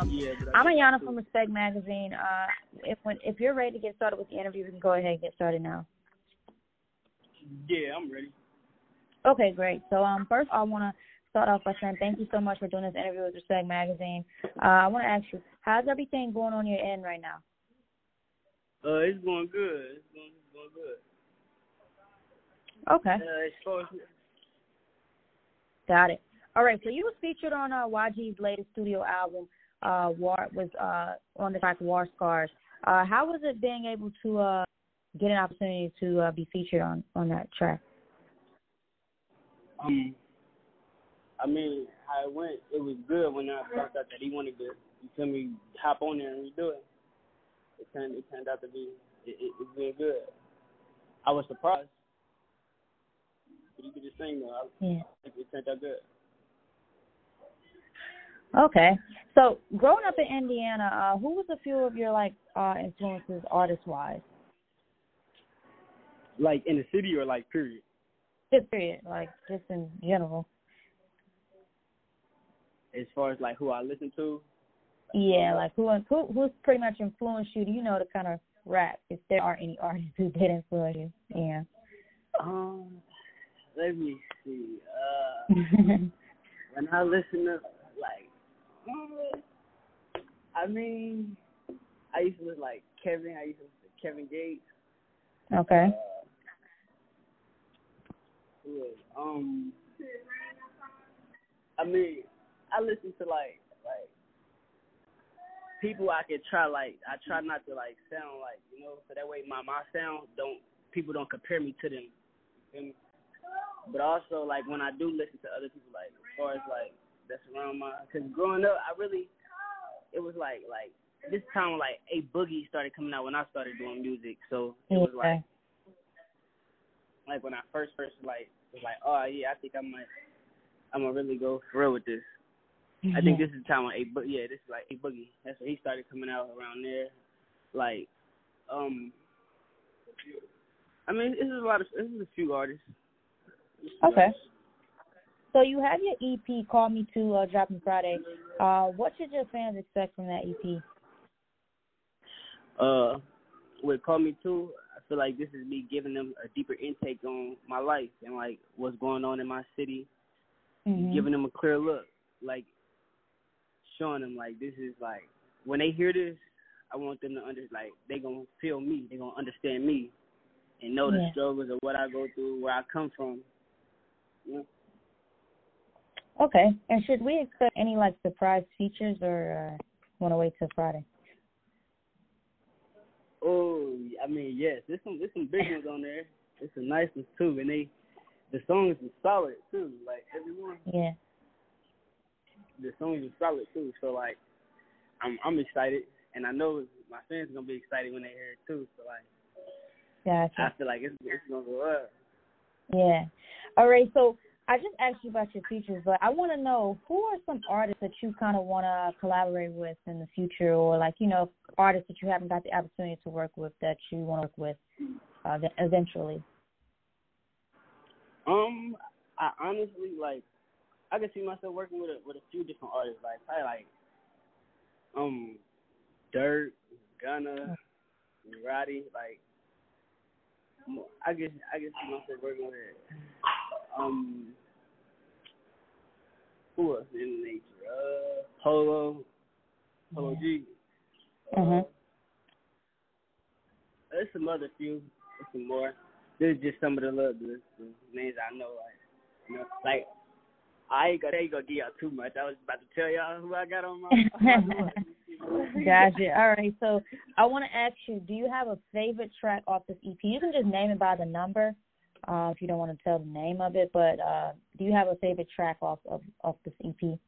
Um, Yeah, I'm Ayana from Respect Magazine. Uh, if when if you're ready to get started with the interview, we can go ahead and get started now. Yeah, I'm ready. Okay, great. So um, first I want to start off by saying thank you so much for doing this interview with Respect Magazine. Uh, I want to ask you, how's everything going on your end right now? Uh, it's going good. It's going, it's going good. Okay, Uh, as far as got it. All right, so you was featured on uh, YG's latest studio album, uh, War was uh on the track War Scars. Uh, how was it being able to uh get an opportunity to uh, be featured on on that track? um, I mean, how it went, it was good when I found out that he wanted to, you feel me, hop on there and redo it. It turned, it turned out to be, it, it, it's been good. I was surprised. But he did his thing though. I, Yeah. it, it turned out good. Okay. So growing up in Indiana, uh, who was a few of your like uh influences artist wise? Like in the city or like period? Just period, like just in general. As far as like who I listen to, Yeah, like who who who's pretty much influenced you? Do you know the kind of rap? If there are any artists who did influence you, yeah. um, let me see. Uh, when I listen to I mean, I used to listen like Kevin. I used to listen to Kevin Gates. okay. Uh? Um, I mean, I listen to like like people I could try like I try not to like sound like you know so that way my my sound don't people don't compare me to them. You me? But also like when I do listen to other people like as far as like that's around my because growing up I really it was like like this time like a boogie started coming out when I started doing music so it was like like when I first first like was like, oh yeah, I think I might, I'm gonna really go for real with this. I think this is the time when a Bo- yeah, this is like a boogie. That's when he started coming out around there. Like, um, I mean, this is a lot of this is a few artists. This is a few Okay. artists. So you have your EP "Call Me To" uh, dropping Friday. Uh, what should your fans expect from that EP? Uh, with Call Me Too, I feel like this is me giving them a deeper intake on my life and like what's going on in my city. Mhm. giving them a clear look, like showing them like this is like when they hear this, I want them to under like they gonna feel me, they gonna understand me, and know the Yeah. struggles of what I go through, where I come from. You know? Okay. And should we expect any like surprise features, or uh, want to wait till Friday? Oh, I mean yes, there's some there's some big ones on there. There's some nice ones too, and they the songs are solid too. Like everyone, Yeah. the songs are solid too. So like, I'm I'm excited, and I know my fans are gonna be excited when they hear it too. So like. Gotcha. I feel like it's it's gonna go up. Yeah. All right. So I just asked you about your features, but I want to know who are some artists that you kind of want to collaborate with in the future, or like you know artists that you haven't got the opportunity to work with that you want to work with uh, eventually. Um, I honestly like I can see myself working with a with a few different artists, like probably like um Durk, Gunna, Roddy, like I guess I can see myself working with um who else in nature? Uh Polo, Polo G. Uh, Mhm. There's some other few, there's some more. This is just some of the little the, the names I know. Like, you know, like I ain't gonna, I ain't gonna give y'all too much. I was about to tell y'all who I got on my. on my list. Gotcha. All right. So I want to ask you, do you have a favorite track off this EP? You can just name it by the number, uh, if you don't want to tell the name of it. But uh, do you have a favorite track off of off this EP?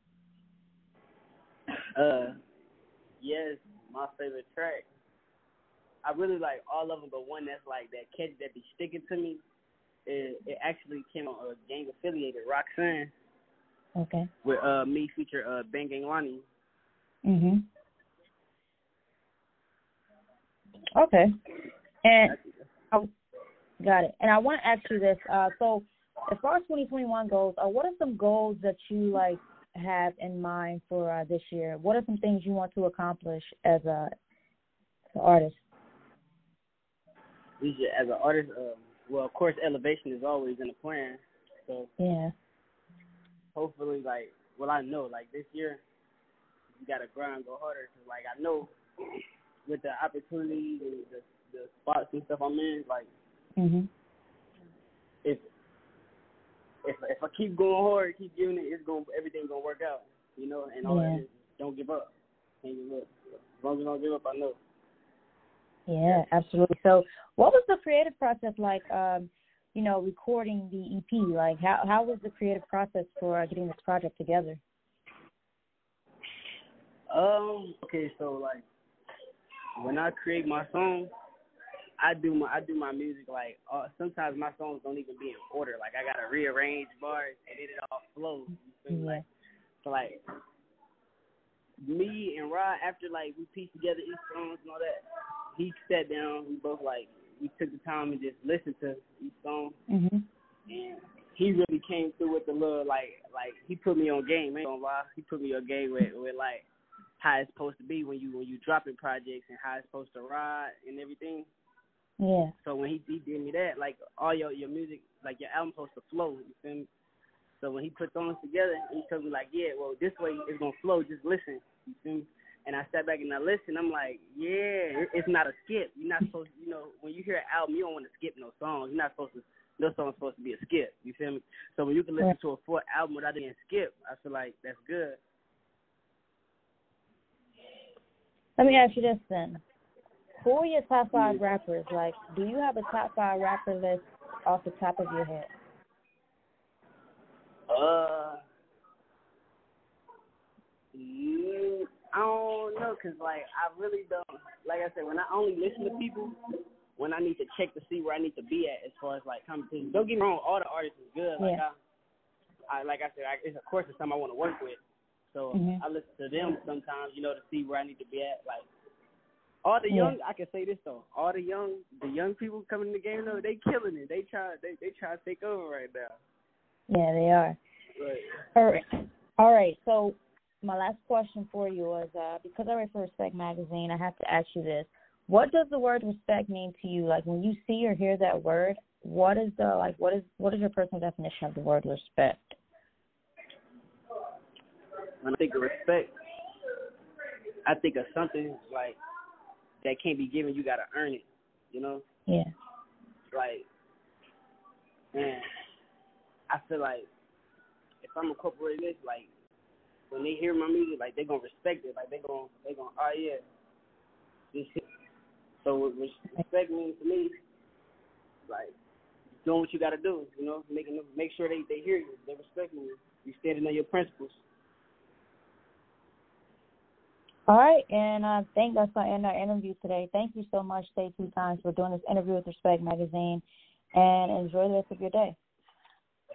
Uh, yes, my favorite track. I really like all of them, but one that's like that catch that be sticking to me. It, it actually came on a gang affiliated Roxanne Okay. with uh me feature uh Bang Gang Lonnie. Mhm. Okay. And got it. And I want to ask you this. Uh, so as far as 2021 goes, uh, what are some goals that you like have in mind for uh, this year? What are some things you want to accomplish as a as an artist? As an artist, um, well, of course, elevation is always in the plan. So yeah, hopefully, like, well, I know, like this year, you gotta grind, go harder. Cause, like, I know with the opportunities and the the spots and stuff I'm in, like, mm-hmm. if if if I keep going hard, keep giving it, it's going everything gonna work out, you know. And all yeah. that is, don't give up. Can't give up. As long as I don't give up, I know. Yeah, absolutely. So, what was the creative process like? Um, you know, recording the EP. Like, how how was the creative process for uh, getting this project together? Um. Okay. So, like, when I create my song, I do my I do my music like uh, sometimes my songs don't even be in order. Like I gotta rearrange bars and it all flows. You yeah. Like, so like me and Rod after like we pieced together each songs and all that, he sat down. We both like we took the time and just listened to each song. Mm-hmm. And he really came through with the little like like he put me on game. ain't gonna lie. He put me on game with with like how it's supposed to be when you when you dropping projects and how it's supposed to ride and everything. Yeah. So when he he did me that, like all your your music, like your album supposed to flow. You feel me? So when he put songs together, he told me like, yeah, well this way it's gonna flow. Just listen. You feel me? And I sat back and I listened. I'm like, yeah, it's not a skip. You're not supposed, to, you know, when you hear an album, you don't want to skip no songs. You're not supposed to. No song's supposed to be a skip. You feel me? So when you can listen to a full album without being skip, I feel like that's good. Let me ask you this then. Who are your top five rappers? Like, do you have a top five rapper list off the top of your head? Uh, mm, I don't know, cause like I really don't. Like I said, when I only listen to people, when I need to check to see where I need to be at as far as like competition. Don't get me wrong, all the artists is good. Like yeah. I, I like I said, I, it's of course it's something I want to work with. So mm-hmm. I listen to them sometimes, you know, to see where I need to be at. Like all the young, yeah. I can say this though, all the young, the young people coming in the game though, they killing it. They try, they they try to take over right now. Yeah, they are. Right. All right. All right. So my last question for you was uh, because I write for Respect Magazine, I have to ask you this: What does the word respect mean to you? Like when you see or hear that word, what is the like? What is what is your personal definition of the word respect? When I think of respect, I think of something like that can't be given. You gotta earn it. You know. Yeah. Like, man, I feel like if I'm incorporating this, like when they hear my music, like they gonna respect it. Like they gonna they gonna oh yeah, this shit. So respect means to me, like doing what you gotta do. You know, making them make sure they they hear you, they respect you, you standing on your principles. All right, and uh, I think that's going to end our interview today. Thank you so much, Stay Two Times, for doing this interview with Respect Magazine, and enjoy the rest of your day.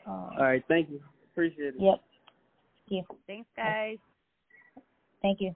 All right, thank you. Appreciate it. Yep. Thank you. Thanks, guys. Thank you.